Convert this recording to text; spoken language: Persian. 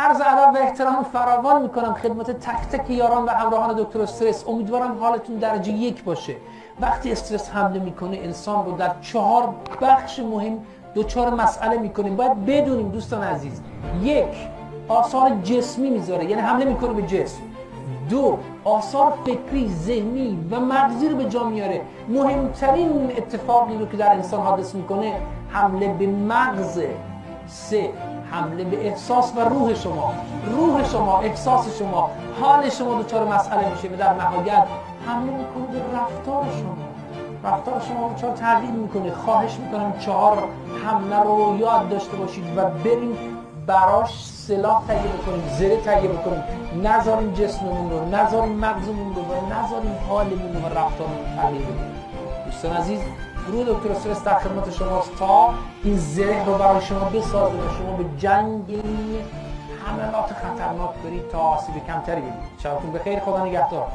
عرض ادب و احترام فراوان می‌کنم خدمت تک تک یاران و همراهان دکتر استرس. امیدوارم حالتون درجه یک باشه. وقتی استرس حمله می‌کنه انسان رو در چهار بخش مهم دوچار مسئله می‌کنیم باید بدونیم دوستان عزیز یک آثار جسمی می‌ذاره. یعنی حمله می‌کنه به جسم. دو آثار فکری ذهنی و مغزی رو به جا میاره. مهمترین اتفاقی رو که در انسان حادث می‌کنه حمله به مغز. سه حمله به احساس و روح شما. روح شما احساس شما. حال شما دچار مسئله میشه و در نهایت. حمله می‌کنه به رفتار شما. رفتار شما چهار تغییر می‌کنه. خواهش می‌کنم چهار حمله رو یاد داشته باشید و بریم براش سلاح تهیه بکنیم زره تهیه بکنیم. نذاریم جسممون رو نذاریم مغزمون رو و نذاریم حالمون رو و رفتارمون تغییر بدیم. دوستان عزیز گروه دکتر استرس در خدمت شماست تا این زره رو برای شما بسازه و شما به جنگ حملات خطرناک برید تا آسیب کمتری ببینید. شبتون بخیر خدا نگهدار.